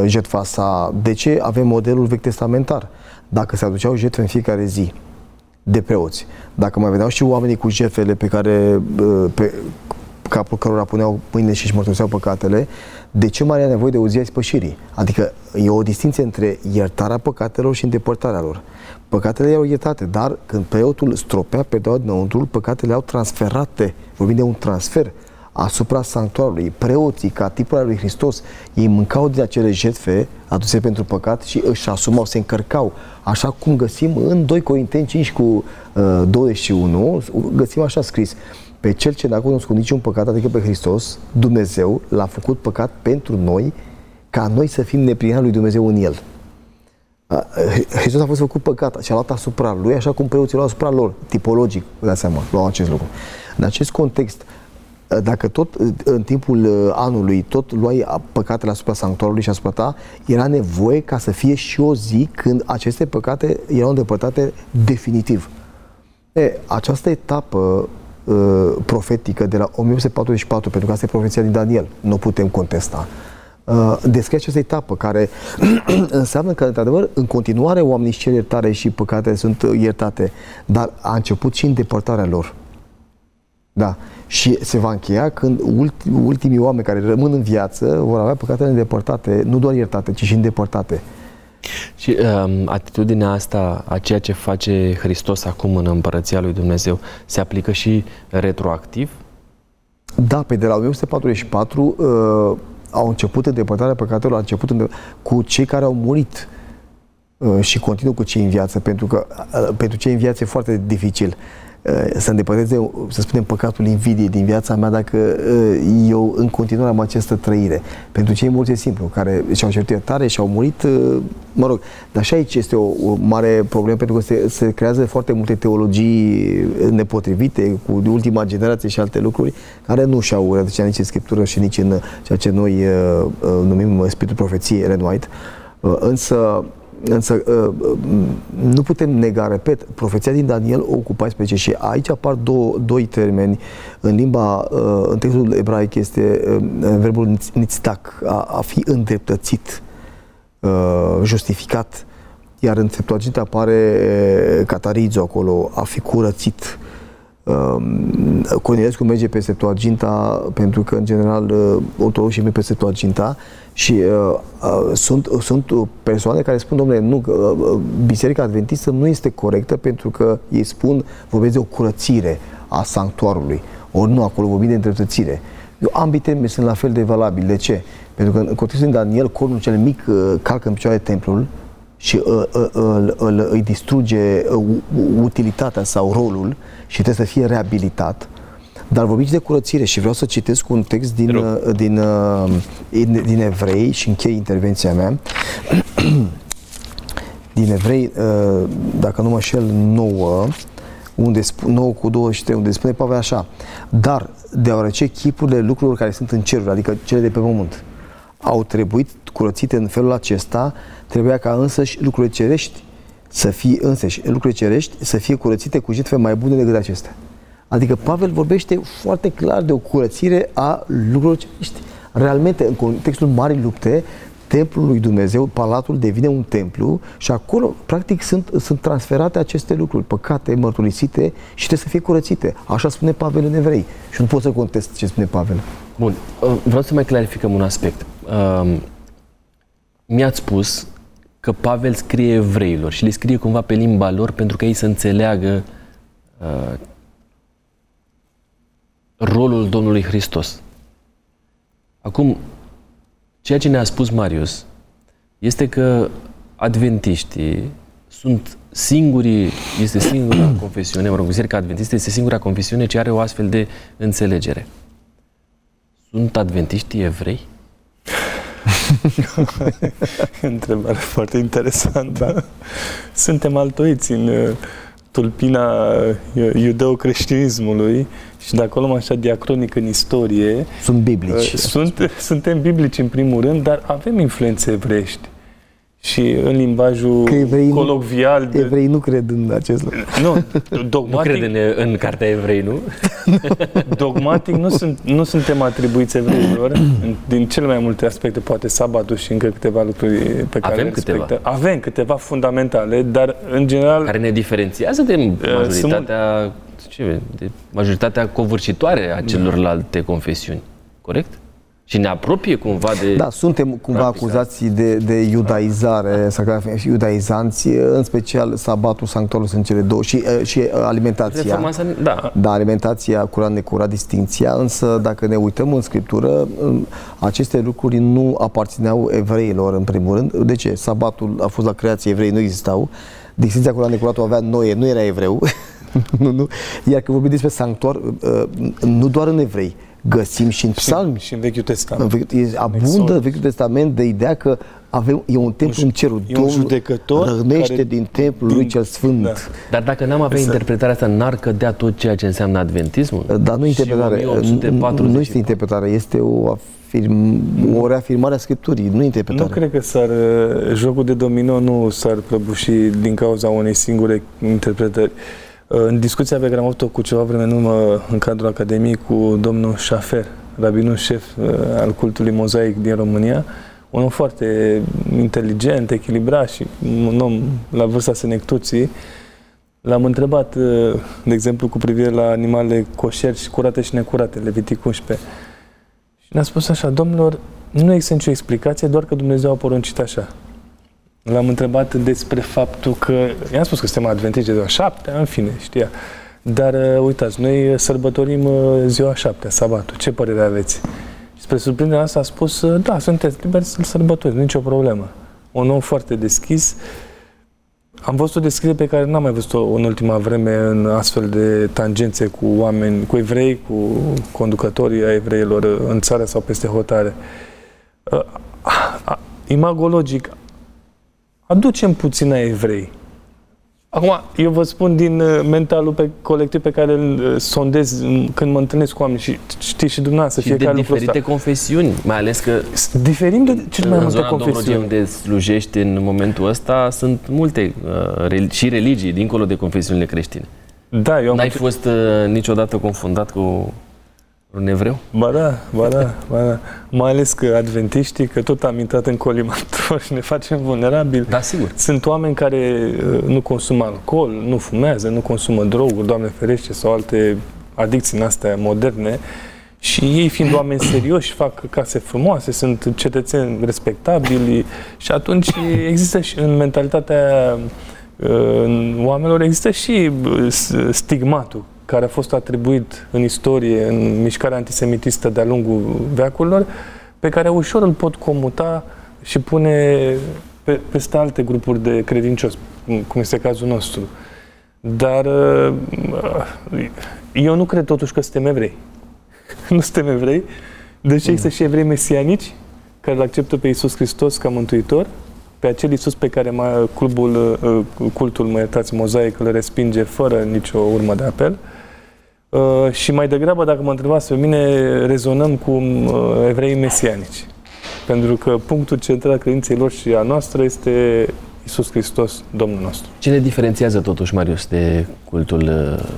jetfa sa. De ce avem modelul vechi testamentar? Dacă se aduceau jetfe în fiecare zi de preoți, dacă mai veneau și oamenii cu jertfele pe care uh, pe capul cărora puneau mâinile și își mărturiseau păcatele, de ce mai are nevoie de o zi a spășirii? Adică e o distinție între iertarea păcatelor și îndepărtarea lor. Păcatele erau iertate, dar când preotul stropea pe doua dinăuntru, păcatele au transferate. Vorbim de un transfer asupra sanctuarului. Preoții, ca tipul lui Hristos, ei mâncau de acele jetfe aduse pentru păcat și își asumau, se încărcau. Așa cum găsim în 2 Corinteni 5 cu uh, 21, găsim așa scris. Pe cel ce n-a cunoscut niciun păcat, adică pe Hristos, Dumnezeu l-a făcut păcat pentru noi, ca noi să fim neprihani lui Dumnezeu în El. Hristos a fost făcut păcat și a luat asupra lui, așa cum preoții luau asupra lor, tipologic, vă dați seama, luau acest lucru. În acest context, dacă tot în timpul anului tot luai păcatele asupra sanctuarului și asupra ta, era nevoie ca să fie și o zi când aceste păcate erau îndepărtate definitiv. E, această etapă uh, profetică de la 1844, pentru că asta e profeția din Daniel, nu putem contesta, uh, descrie această etapă care *clears throat* înseamnă că, într-adevăr, în continuare oamenii își cer iertare și păcatele sunt iertate, dar a început și îndepărtarea lor. Da. Și se va încheia când ultimii oameni care rămân în viață vor avea păcatele îndepărtate, nu doar iertate, ci și îndepărtate. Și um, atitudinea asta, a ceea ce face Hristos acum în împărăția lui Dumnezeu, se aplică și retroactiv? Da, pe de la 1944 uh, au început îndepărtarea păcatelor, a început înde- cu cei care au murit uh, și continuă cu cei în viață, pentru că uh, pentru cei în viață e foarte dificil. Uh, Uh, să îndepărteze, să spunem, păcatul invidiei din viața mea dacă uh, eu în continuare am această trăire. Pentru cei mulți e simplu, care și-au cerut iertare și au murit, uh, mă rog, dar și aici este o, o mare problemă pentru că se, se creează foarte multe teologii nepotrivite cu ultima generație și alte lucruri care nu și-au rădăcinat nici în Scriptură și nici în ceea ce noi numim Spiritul Profeției, Ren White. Însă Însă ă, ă, nu putem nega, repet, profeția din Daniel o cu 14 și aici apar două, doi termeni în limba, ă, în textul ebraic este verbul nitztak, a, a fi îndreptățit, justificat, iar în Septuaginta apare catarizo acolo, a fi curățit. Cornilescu merge pe Septuaginta pentru că, în general, ortodoxii merg pe Septuaginta și uh, uh, sunt, sunt persoane care spun, domnule, nu, uh, Biserica Adventistă nu este corectă pentru că ei spun, vorbesc de o curățire a sanctuarului. Ori nu, acolo vorbim de îndreptățire. Eu, ambii termeni sunt la fel de valabili. De ce? Pentru că în contextul din Daniel, cornul cel mic uh, calcă în picioare templul și uh, uh, uh, uh, îi distruge uh, utilitatea sau rolul și trebuie să fie reabilitat. Dar vorbiți de curățire și vreau să citesc un text din, uh, din, uh, din, din Evrei și închei intervenția mea. *clears throat* din Evrei, uh, dacă nu mă șel, 9, unde spune, 9 cu 23, unde spune Pavel așa, dar deoarece chipurile lucrurilor care sunt în ceruri, adică cele de pe pământ, au trebuit curățite în felul acesta, trebuia ca însăși lucrurile cerești să fie însăși lucrurile cerești să fie curățite cu jertfe mai bune decât acestea. Adică Pavel vorbește foarte clar de o curățire a lucrurilor cerești. Realmente, în contextul marii lupte, templul lui Dumnezeu, palatul devine un templu și acolo, practic, sunt, sunt transferate aceste lucruri, păcate, mărturisite și trebuie să fie curățite. Așa spune Pavel în evrei. Și nu pot să contest ce spune Pavel. Bun. Uh, vreau să mai clarificăm un aspect. Um, mi-ați spus că Pavel scrie evreilor și le scrie cumva pe limba lor pentru că ei să înțeleagă uh, rolul Domnului Hristos. Acum, ceea ce ne-a spus Marius este că adventiștii sunt singurii, este singura *clears throat* confesiune, mă rog, Biserica Adventistă este singura confesiune ce are o astfel de înțelegere. Sunt adventiștii evrei? *laughs* Întrebare foarte interesantă. Da. Suntem altoiți în tulpina uh, iudeo-creștinismului și de acolo așa diacronic în istorie. Sunt biblici. Uh, sunt, suntem biblici în primul rând, dar avem influențe evrești și în limbajul că evrei colocvial. Nu, de... Evrei nu cred în acest lucru. Nu, *laughs* dogmatic... Nu cred în, în cartea evrei, nu? *laughs* dogmatic nu, sunt, nu suntem atribuiți evreilor din cele mai multe aspecte, poate sabatul și încă câteva lucruri pe care Avem le câteva. Avem câteva fundamentale, dar în general... Care ne diferențiază de uh, majoritatea, ce, de majoritatea covârșitoare a celorlalte confesiuni. Corect? Și ne apropie cumva de... Da, suntem cumva practica. acuzați de, de iudaizare, să fi iudaizanți, în special sabatul, sanctuarul sunt cele două și, și alimentația. Reforma, da. da, alimentația curat, necurat, distinția, însă dacă ne uităm în Scriptură, aceste lucruri nu aparțineau evreilor în primul rând. De ce? Sabatul a fost la creație, evrei nu existau. Distinția curat, necurat o avea Noe, nu era evreu. *laughs* nu, nu. Iar când vorbim despre sanctuar, uh, nu doar în evrei, găsim și în psalmi. Și în Vechiul Testament. În Vechiul, abundă Vechiul Testament de ideea că avem, e un templu în cerul. E un judecător rănește care- din templul lui cel sfânt. Da. Dar dacă n-am avea Exact. interpretarea asta, n-ar cădea tot ceea ce înseamnă adventismul? Dar nu Și interpretare. Nu, 1840. nu este interpretare, este o, afirm, o reafirmare a Scripturii, nu interpretare. Nu cred că s-ar, uh, jocul de domino nu s-ar prăbuși din cauza unei singure interpretări. Uh, În discuția pe care am avut-o cu ceva vreme în urmă în cadrul Academiei cu domnul Șafer, rabinul șef uh, al cultului mozaic din România, un om foarte inteligent, echilibrat și un om la vârsta senectuții, L-am întrebat, uh, de exemplu, cu privire la animale coșeri și curate și necurate, Levitic 11. Și ne-a spus așa, domnilor, nu există nicio explicație, doar că Dumnezeu a poruncit așa. L-am întrebat despre faptul că, i-am spus că suntem adventiști de ziua șaptea, în fine, știa. Dar uh, uitați, noi sărbătorim uh, ziua șaptea, sabatul. Ce părere aveți? Și spre surprinderea asta a spus, uh, da, sunteți liberi să-l sărbătoriți, nicio problemă. Un om foarte deschis. Am văzut o descriere pe care n-am mai văzut-o în ultima vreme în astfel de tangențe cu oameni, cu evrei, cu conducătorii a evreilor uh, în țară sau peste hotare. Uh, a- Imagologic, aducem puțin a evrei. Acum, eu vă spun din uh, mentalul pe colectiv pe care îl uh, sondez m, când mă întâlnesc cu oameni și știți și dumneavoastră Și de fiecare lucru diferite ăsta. confesiuni, mai ales că Diferim de cel mai în multe zona confesiuni. Dobrogei unde slujești în momentul ăsta sunt multe uh, rel- și religii dincolo de confesiunile creștine. Da, eu am N-ai fost uh, niciodată confundat cu un evreu? Ba da, ba da, ba da. Mai ales că adventiștii, că tot am intrat în colimator și ne facem vulnerabili. Da, sigur. Sunt oameni care uh, nu consumă alcool, nu fumează, nu consumă droguri, Doamne ferește, sau alte adicții în astea moderne. Și ei fiind oameni serioși, fac case frumoase, sunt cetățeni respectabili și atunci există și în mentalitatea uh, în oamenilor există și uh, s- stigmatul care a fost atribuit în istorie, în mișcarea antisemitistă de-a lungul veacurilor, pe care ușor îl pot comuta și pune pe, peste alte grupuri de credincioși, cum este cazul nostru. Dar uh, eu nu cred totuși că suntem evrei. *laughs* nu suntem evrei. Deci există și evrei mesianici care îl acceptă pe Iisus Hristos ca mântuitor, pe acel Iisus pe care ma, clubul, uh, cultul, mă iertați, mozaic, îl respinge fără nicio urmă de apel. Uh, și mai degrabă, dacă mă întrebați pe mine, rezonăm cu uh, evrei mesianici. Pentru că punctul central al credinței lor și a noastră este Iisus Hristos, Domnul nostru. Ce ne diferențiază totuși, Marius, de cultul uh,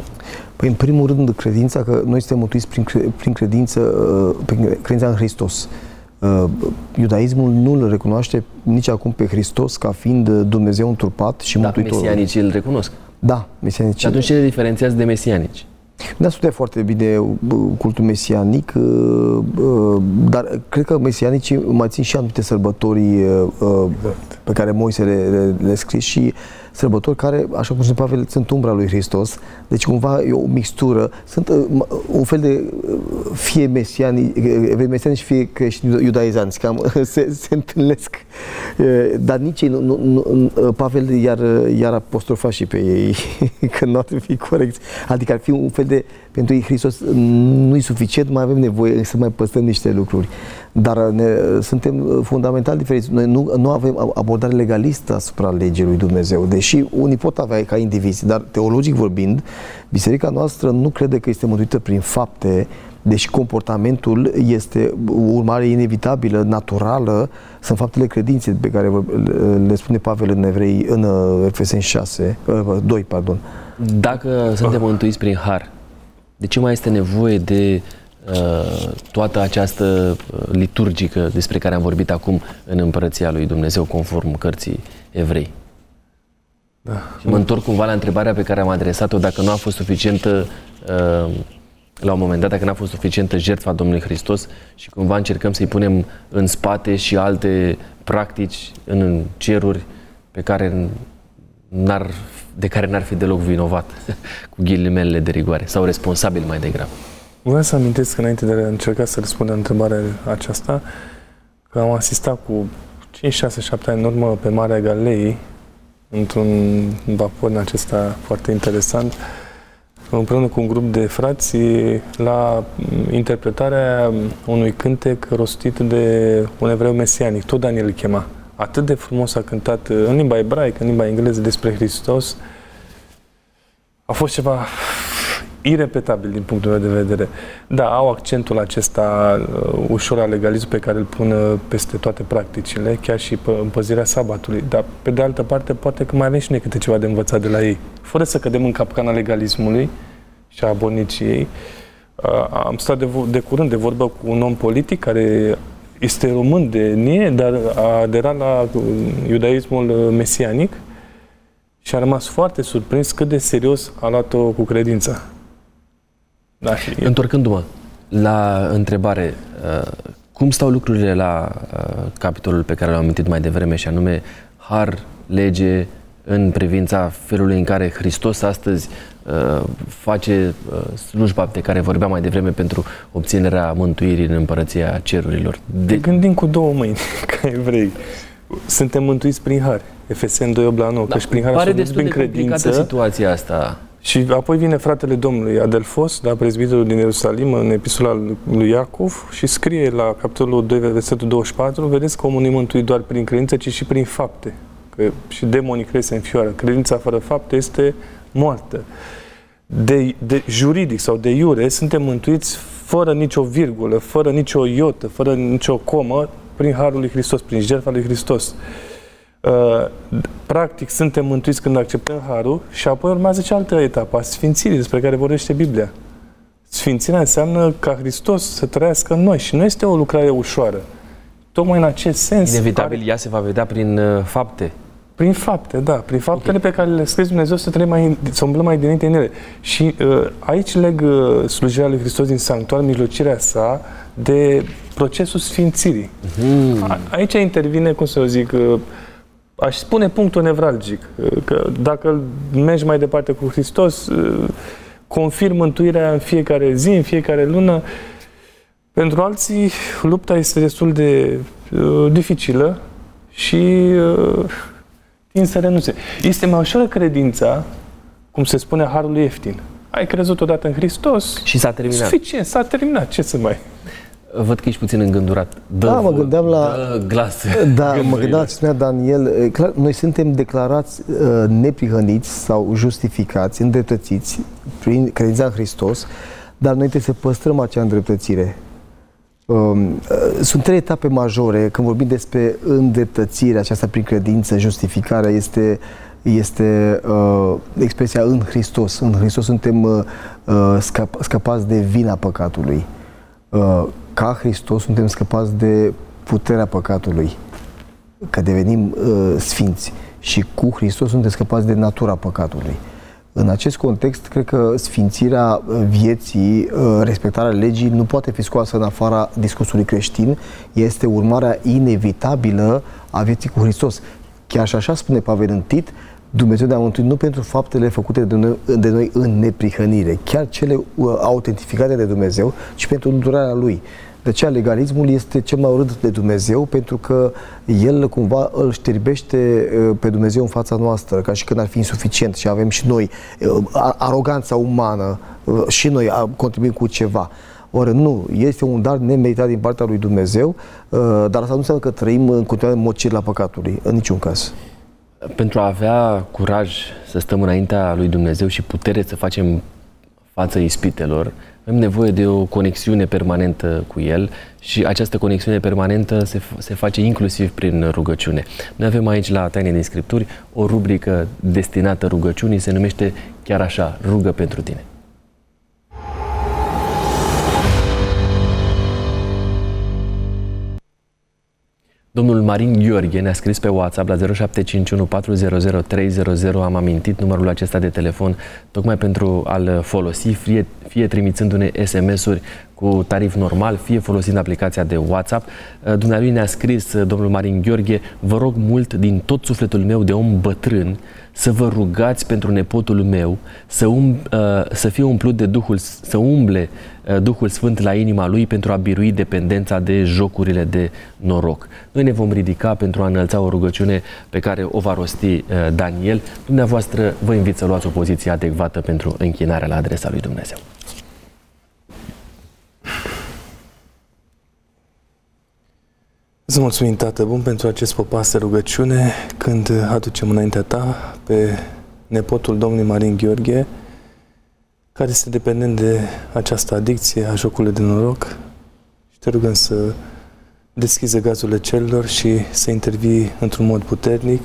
Păi, în primul rând, credința, că noi suntem mântuiți prin, cre- prin credință, uh, prin credința în Hristos. Uh, Iudaismul nu îl recunoaște nici acum pe Hristos ca fiind uh, Dumnezeu întrupat și da, mântuitorul. mesianicii îl recunosc. Da, mesianici. Și atunci ce ne diferențiază de mesianici? Da, studia foarte bine uh, cultul mesianic, uh, uh, dar cred că mesianicii mai țin și anumite sărbători uh, uh, pe care Moise le, le, le scris și sărbători care, așa cum spune Pavel, sunt umbra lui Hristos. Deci cumva e o mixtură. Sunt uh, m- un fel de uh, fie mesiani, evrei mesianici, fie creștini iudaizanți, cam *laughs* se, se întâlnesc. Uh, Dar nici ei, nu, nu, nu, uh, Pavel iar, iar apostrofa și pe ei, *laughs* că nu ar fi corect. Adică ar fi un fel de, pentru ei Hristos nu e suficient, mai avem nevoie să mai păstrăm niște lucruri. Dar ne, suntem fundamental diferiți. Noi nu, nu avem abordare legalistă asupra legii lui Dumnezeu, deși unii pot avea ca indivizi, dar teologic vorbind, biserica noastră nu crede că este mântuită prin fapte, deși comportamentul este o urmare inevitabilă, naturală, sunt faptele credinței pe care le spune Pavel în Evrei, în uh, Efeseni 6, 2, pardon. Dacă suntem mântuiți prin har, de ce mai este nevoie de uh, toată această uh, liturgică despre care am vorbit acum în Împărăția lui Dumnezeu, conform cărții evrei? Da. Și mă întorc cumva la întrebarea pe care am adresat-o, dacă nu a fost suficientă, uh, la un moment dat, dacă nu a fost suficientă jertfa Domnului Hristos și cumva încercăm să-i punem în spate și alte practici în ceruri pe care n-ar, de care n-ar fi deloc vinovat, *laughs* cu ghilimele de rigoare, sau responsabil mai degrabă. Vreau să amintesc înainte de a încerca să răspund la întrebarea aceasta, că am asistat cu 5, 6, 7 ani în urmă pe Marea Galilei, într-un vapor în acesta foarte interesant, împreună cu un grup de frați la interpretarea unui cântec rostit de un evreu mesianic, tot Daniel îl chema. Atât de frumos a cântat în limba ebraică, în limba engleză despre Hristos. A fost ceva irepetabil din punctul meu de vedere. Da, au accentul acesta uh, ușor al legalismului pe care îl pun uh, peste toate practicile, chiar și pe împăzirea sabatului. Dar, pe de altă parte, poate că mai avem și noi câte ceva de învățat de la ei. Fără să cădem în capcana legalismului și a aboniciei, uh, am stat de, de curând de vorbă cu un om politic care este român de nie, dar a aderat la uh, iudaismul uh, mesianic și a rămas foarte surprins cât de serios a luat-o cu credința. Da, și... Întorcându-mă la întrebare, uh, cum stau lucrurile la uh, capitolul pe care l-am amintit mai devreme și anume har, lege, în privința felului în care Hristos astăzi uh, face slujba de care vorbeam mai devreme pentru obținerea mântuirii în împărăția cerurilor. De... Gândim cu două mâini, *laughs* ca evrei. Suntem mântuiți prin har. Efeseni 2, 8 la 9, da, că și prin har pare destul de credință. situația asta. Și apoi vine fratele Domnului Adelfos, da, prezbiterul din Ierusalim, în epistola lui Iacov și scrie la capitolul 2, versetul 24, vedeți că omul nu mântuit doar prin credință, ci și prin fapte. Că și demonii cresc în fioară. Credința fără fapte este moartă. De, de juridic sau de iure, suntem mântuiți fără nicio virgulă, fără nicio iotă, fără nicio comă, prin Harul lui Hristos, prin jertfa lui Hristos. Uh, practic, suntem mântuiți când acceptăm Harul și apoi urmează cealaltă etapă, a Sfințirii, despre care vorbește Biblia. Sfințirea înseamnă ca Hristos să trăiască în noi și nu este o lucrare ușoară. Tocmai în acest sens... Inevitabil care... ea se va vedea prin uh, fapte. Prin fapte, da. Prin faptele okay. pe care le scrie Dumnezeu să, trăim mai, să umblăm mai dinainte în ele. Și uh, aici leg uh, slujirea lui Hristos din sanctuar, mijlocirea sa, de procesul sfințirii. Mm. A, aici intervine, cum să o zic, uh, aș spune punctul nevralgic, că dacă mergi mai departe cu Hristos, confirm mântuirea în fiecare zi, în fiecare lună. Pentru alții, lupta este destul de uh, dificilă și uh, tind să renunțe. Este mai ușor credința, cum se spune, harul ieftin. Ai crezut odată în Hristos și s-a terminat. Suficient, s-a terminat. Ce să mai... Văd că ești puțin îngândurat. Dă da, mă gândeam la... Dă glas. Da, mă gândeam la ce spunea Daniel. Clar, noi suntem declarați uh, neprihăniți sau justificați, îndreptățiți prin credința în Hristos, dar noi trebuie să păstrăm acea îndreptățire. Um, uh, sunt trei etape majore. Când vorbim despre îndreptățirea aceasta prin credință, justificarea este este uh, expresia în Hristos. În Hristos suntem uh, uh scap, scăpați de vina păcatului. Uh, ca Hristos suntem scăpați de puterea păcatului, că devenim uh, sfinți și cu Hristos suntem scăpați de natura păcatului. În acest context, cred că sfințirea vieții, uh, respectarea legii nu poate fi scoasă în afara discursului creștin, este urmarea inevitabilă a vieții cu Hristos. Chiar și așa spune Pavel în Tit, Dumnezeu ne-a mântuit nu pentru faptele făcute de noi, de noi în neprihănire, chiar cele uh, autentificate de Dumnezeu, ci pentru îndurarea Lui. De aceea legalismul este cel mai urât de Dumnezeu pentru că el cumva îl știrbește uh, pe Dumnezeu în fața noastră, ca și când ar fi insuficient și avem și noi uh, aroganța umană uh, și noi contribuim cu ceva. Ori nu, este un dar nemeritat din partea lui Dumnezeu, dar asta nu înseamnă că trăim în continuare în mod la păcatului, în niciun caz. Pentru a avea curaj să stăm înaintea lui Dumnezeu și putere să facem față ispitelor, avem nevoie de o conexiune permanentă cu El și această conexiune permanentă se, se face inclusiv prin rugăciune. Noi avem aici la Taine din Scripturi o rubrică destinată rugăciunii, se numește chiar așa, rugă pentru tine. Domnul Marin Gheorghe ne-a scris pe WhatsApp la 0751 400 300. Am amintit numărul acesta de telefon tocmai pentru a-l folosi, fie, fie trimițându-ne SMS-uri cu tarif normal, fie folosind aplicația de WhatsApp. Uh, dumnealui ne-a scris, uh, domnul Marin Gheorghe, vă rog mult din tot sufletul meu de om bătrân să vă rugați pentru nepotul meu să, um, să fie umplut de Duhul, să umble Duhul Sfânt la inima lui pentru a birui dependența de jocurile de noroc. Noi ne vom ridica pentru a înălța o rugăciune pe care o va rosti Daniel. Dumneavoastră vă invit să luați o poziție adecvată pentru închinarea la adresa lui Dumnezeu. Îți mulțumim, Tată Bun, pentru acest popas de rugăciune când aducem înaintea Ta pe nepotul Domnului Marin Gheorghe, care este dependent de această adicție a jocului de noroc și te rugăm să deschizi gazurile celor și să intervii într-un mod puternic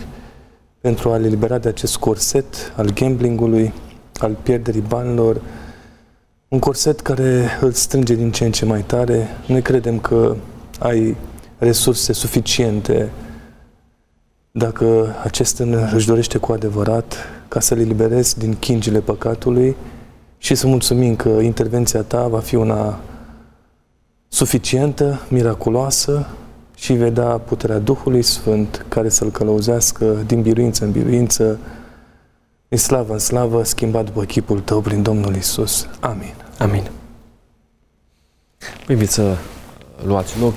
pentru a-l elibera de acest corset al gamblingului, al pierderii banilor, un corset care îl strânge din ce în ce mai tare. Noi credem că ai resurse suficiente dacă acest își dorește cu adevărat ca să le liberezi din chingile păcatului și să mulțumim că intervenția ta va fi una suficientă, miraculoasă și vei da puterea Duhului Sfânt care să-L călăuzească din biruință în biruință, din slavă în slavă, schimbat după chipul Tău prin Domnul Isus. Amin. Amin. Vă invit să luați loc.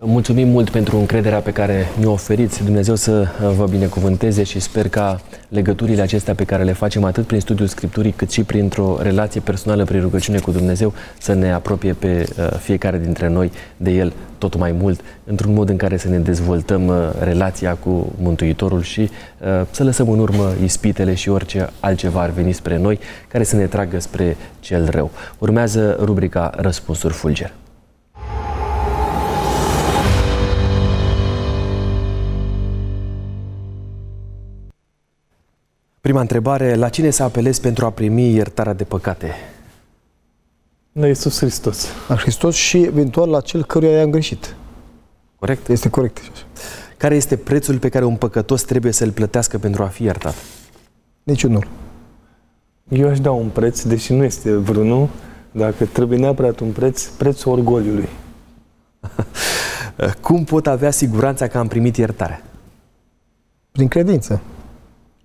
Mulțumim mult pentru încrederea pe care ne oferiți. Dumnezeu să vă binecuvânteze și sper ca legăturile acestea pe care le facem atât prin studiul Scripturii cât și printr-o relație personală prin rugăciune cu Dumnezeu să ne apropie pe uh, fiecare dintre noi de El tot mai mult, într-un mod în care să ne dezvoltăm uh, relația cu Mântuitorul și uh, să lăsăm în urmă ispitele și orice altceva ar veni spre noi care să ne tragă spre cel rău. Urmează rubrica Răspunsuri Fulger. Prima întrebare, la cine să apelezi pentru a primi iertarea de păcate? La Iisus Hristos. La Hristos și eventual la cel căruia i-am greșit. Corect? Este corect. Care este prețul pe care un păcătos trebuie să-l plătească pentru a fi iertat? Niciunul. Eu aș da un preț, deși nu este vreunul, dacă trebuie neapărat un preț, prețul orgoliului. *laughs* Cum pot avea siguranța că am primit iertarea? Prin credință.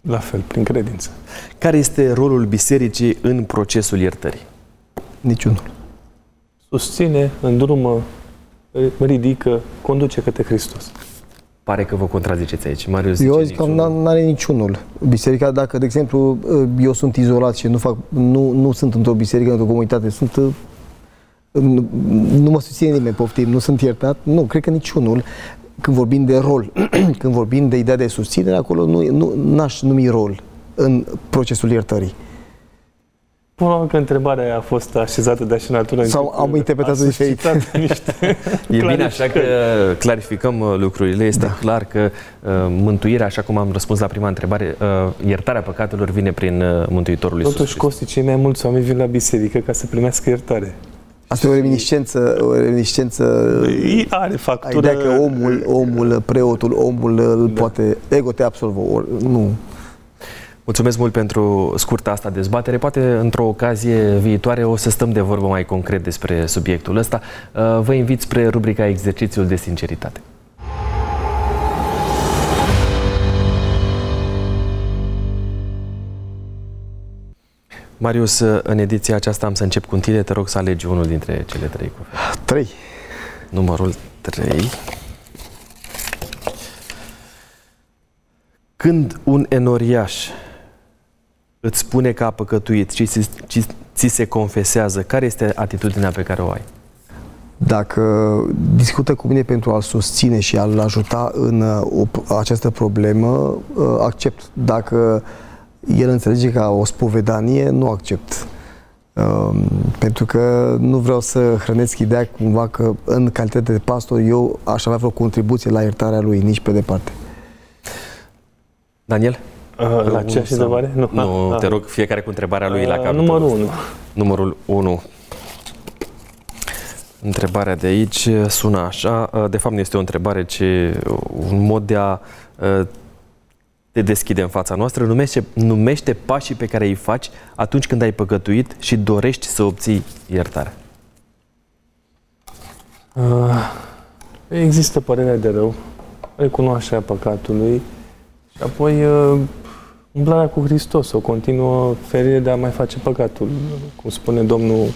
La fel, prin credință. Care este rolul bisericii în procesul iertării? Niciunul. Susține, îndrumă, ridică, conduce către Hristos. Pare că vă contraziceți aici. Marius eu zic că nu are niciunul. Biserica, dacă, de exemplu, eu sunt izolat și nu, fac, nu, nu sunt într-o biserică, într-o comunitate, sunt nu, nu mă susține nimeni, poftim, nu sunt iertat, nu, cred că niciunul când vorbim de rol, *clears throat* când vorbim de ideea de susținere, acolo nu, nu n-aș numi rol în procesul iertării. Până că întrebarea a fost așezată de așa natură. Sau am interpretat-o diferit. *laughs* Niște e bine așa că clarificăm uh, lucrurile. Este da. clar că uh, mântuirea, așa cum am răspuns la prima întrebare, uh, iertarea păcatelor vine prin uh, Mântuitorul Iisus. Totuși, Costi, cei mai mulți oameni vin la biserică ca să primească iertare. Asta e o reminiscență, o reminiscență are factură... Ideea că omul, omul, preotul, omul îl da. poate, ego te absolvă, or, nu. Mulțumesc mult pentru scurta asta dezbatere. Poate într-o ocazie viitoare o să stăm de vorbă mai concret despre subiectul ăsta. Uh, vă invit spre rubrica Exercițiul de sinceritate. Marius, în ediția aceasta am să încep cu tine. Te rog să alegi unul dintre cele trei cuvinte. Trei. Numărul trei. Când un enoriaș îți spune că a păcătuit și ți, ți, ți se confesează, care este atitudinea pe care o ai? Dacă discută cu mine pentru a-l susține și a-l ajuta în uh, o, această problemă, uh, accept. Dacă el înțelege ca o spovedanie, nu accept. Um, pentru că nu vreau să hrănesc ideea cumva că în calitate de pastor eu aș avea vreo contribuție la iertarea lui, nici pe departe. Daniel? Uh, la ce întrebare? Nu, nu ah, te rog fiecare cu întrebarea lui uh, la capitolul Numărul 1. Numărul 1. Întrebarea de aici sună așa. Uh, de fapt nu este o întrebare, ci un mod de a uh, te deschide în fața noastră, numește, numește pașii pe care îi faci atunci când ai păcătuit și dorești să obții iertare. Uh, există părerea de rău, recunoașterea păcatului și apoi uh, umblarea cu Hristos, o continuă ferire de a mai face păcatul. Cum spune Domnul,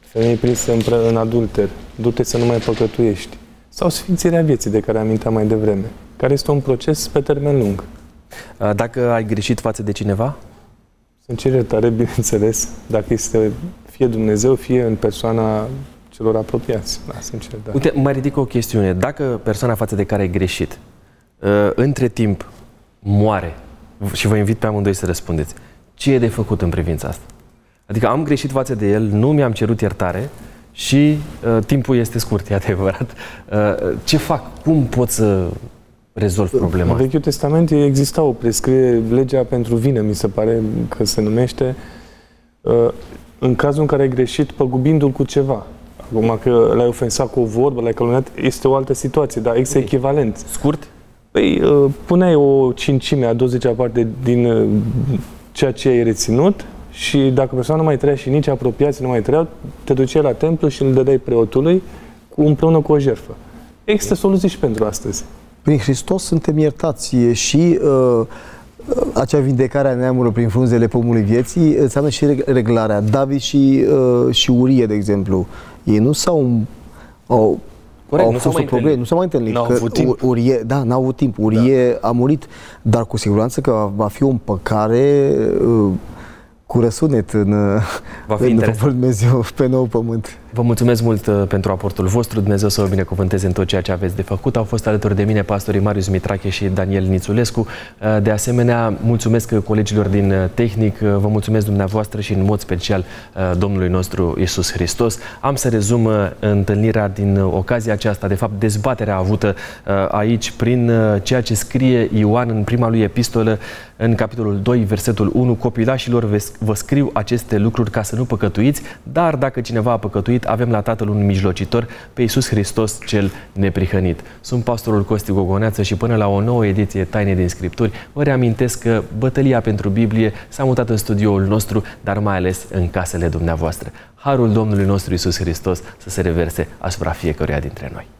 femeie prinsă în, în adulter, du-te să nu mai păcătuiești. Sau sfințirea vieții de care aminteam mai devreme, care este un proces pe termen lung. Dacă ai greșit față de cineva? Sunt cer iertare, bineînțeles, dacă este fie Dumnezeu, fie în persoana celor apropiați. Da, sincer, da. Uite, mai ridic o chestiune. Dacă persoana față de care ai greșit, uh, între timp moare, și vă invit pe amândoi să răspundeți, ce e de făcut în privința asta? Adică am greșit față de el, nu mi-am cerut iertare și uh, timpul este scurt, e adevărat. Uh, ce fac? Cum pot să rezolv problema În Vechiul Testament exista o prescriere, legea pentru vină, mi se pare că se numește, uh, în cazul în care ai greșit păgubindu-l cu ceva. Acum că l-ai ofensat cu o vorbă, l-ai calunat, este o altă situație, dar este echivalent. Scurt? Păi, uh, puneai o cincime, a 20 parte din uh, ceea ce ai reținut și dacă persoana nu mai trăia și nici apropiații nu mai trăiau, te duceai la templu și îl dădeai preotului cu, împreună cu o jerfă. Există soluții și pentru astăzi. Prin Hristos suntem iertați și uh, acea vindecare a neamurilor prin frunzele pomului vieții înseamnă și reglarea. David și, uh, și Urie, de exemplu, ei nu s-au au, Corect, au nu fost o problemă, nu s-au mai întâlnit. N-au avut timp. Urie, da, n-au avut timp. Urie da. a murit, dar cu siguranță că va fi o împăcare uh, cu răsunet în, Va fi în Dumnezeu pe nou pământ. Vă mulțumesc mult uh, pentru aportul vostru. Dumnezeu să vă binecuvânteze în tot ceea ce aveți de făcut. Au fost alături de mine pastorii Marius Mitrache și Daniel Nițulescu. Uh, de asemenea, mulțumesc colegilor din uh, tehnic, vă mulțumesc dumneavoastră și în mod special Domnului nostru Isus Hristos. Am să rezum întâlnirea din ocazia aceasta, de fapt dezbaterea avută aici prin ceea ce scrie Ioan în prima lui epistolă în capitolul 2, versetul 1, copilașilor vă scriu aceste lucruri ca să nu păcătuiți, dar dacă cineva a păcătuit, avem la Tatăl un mijlocitor, pe Iisus Hristos cel neprihănit. Sunt pastorul Costi Gogoneață și până la o nouă ediție Taine din Scripturi, vă reamintesc că bătălia pentru Biblie s-a mutat în studioul nostru, dar mai ales în casele dumneavoastră. Harul Domnului nostru Iisus Hristos să se reverse asupra fiecăruia dintre noi.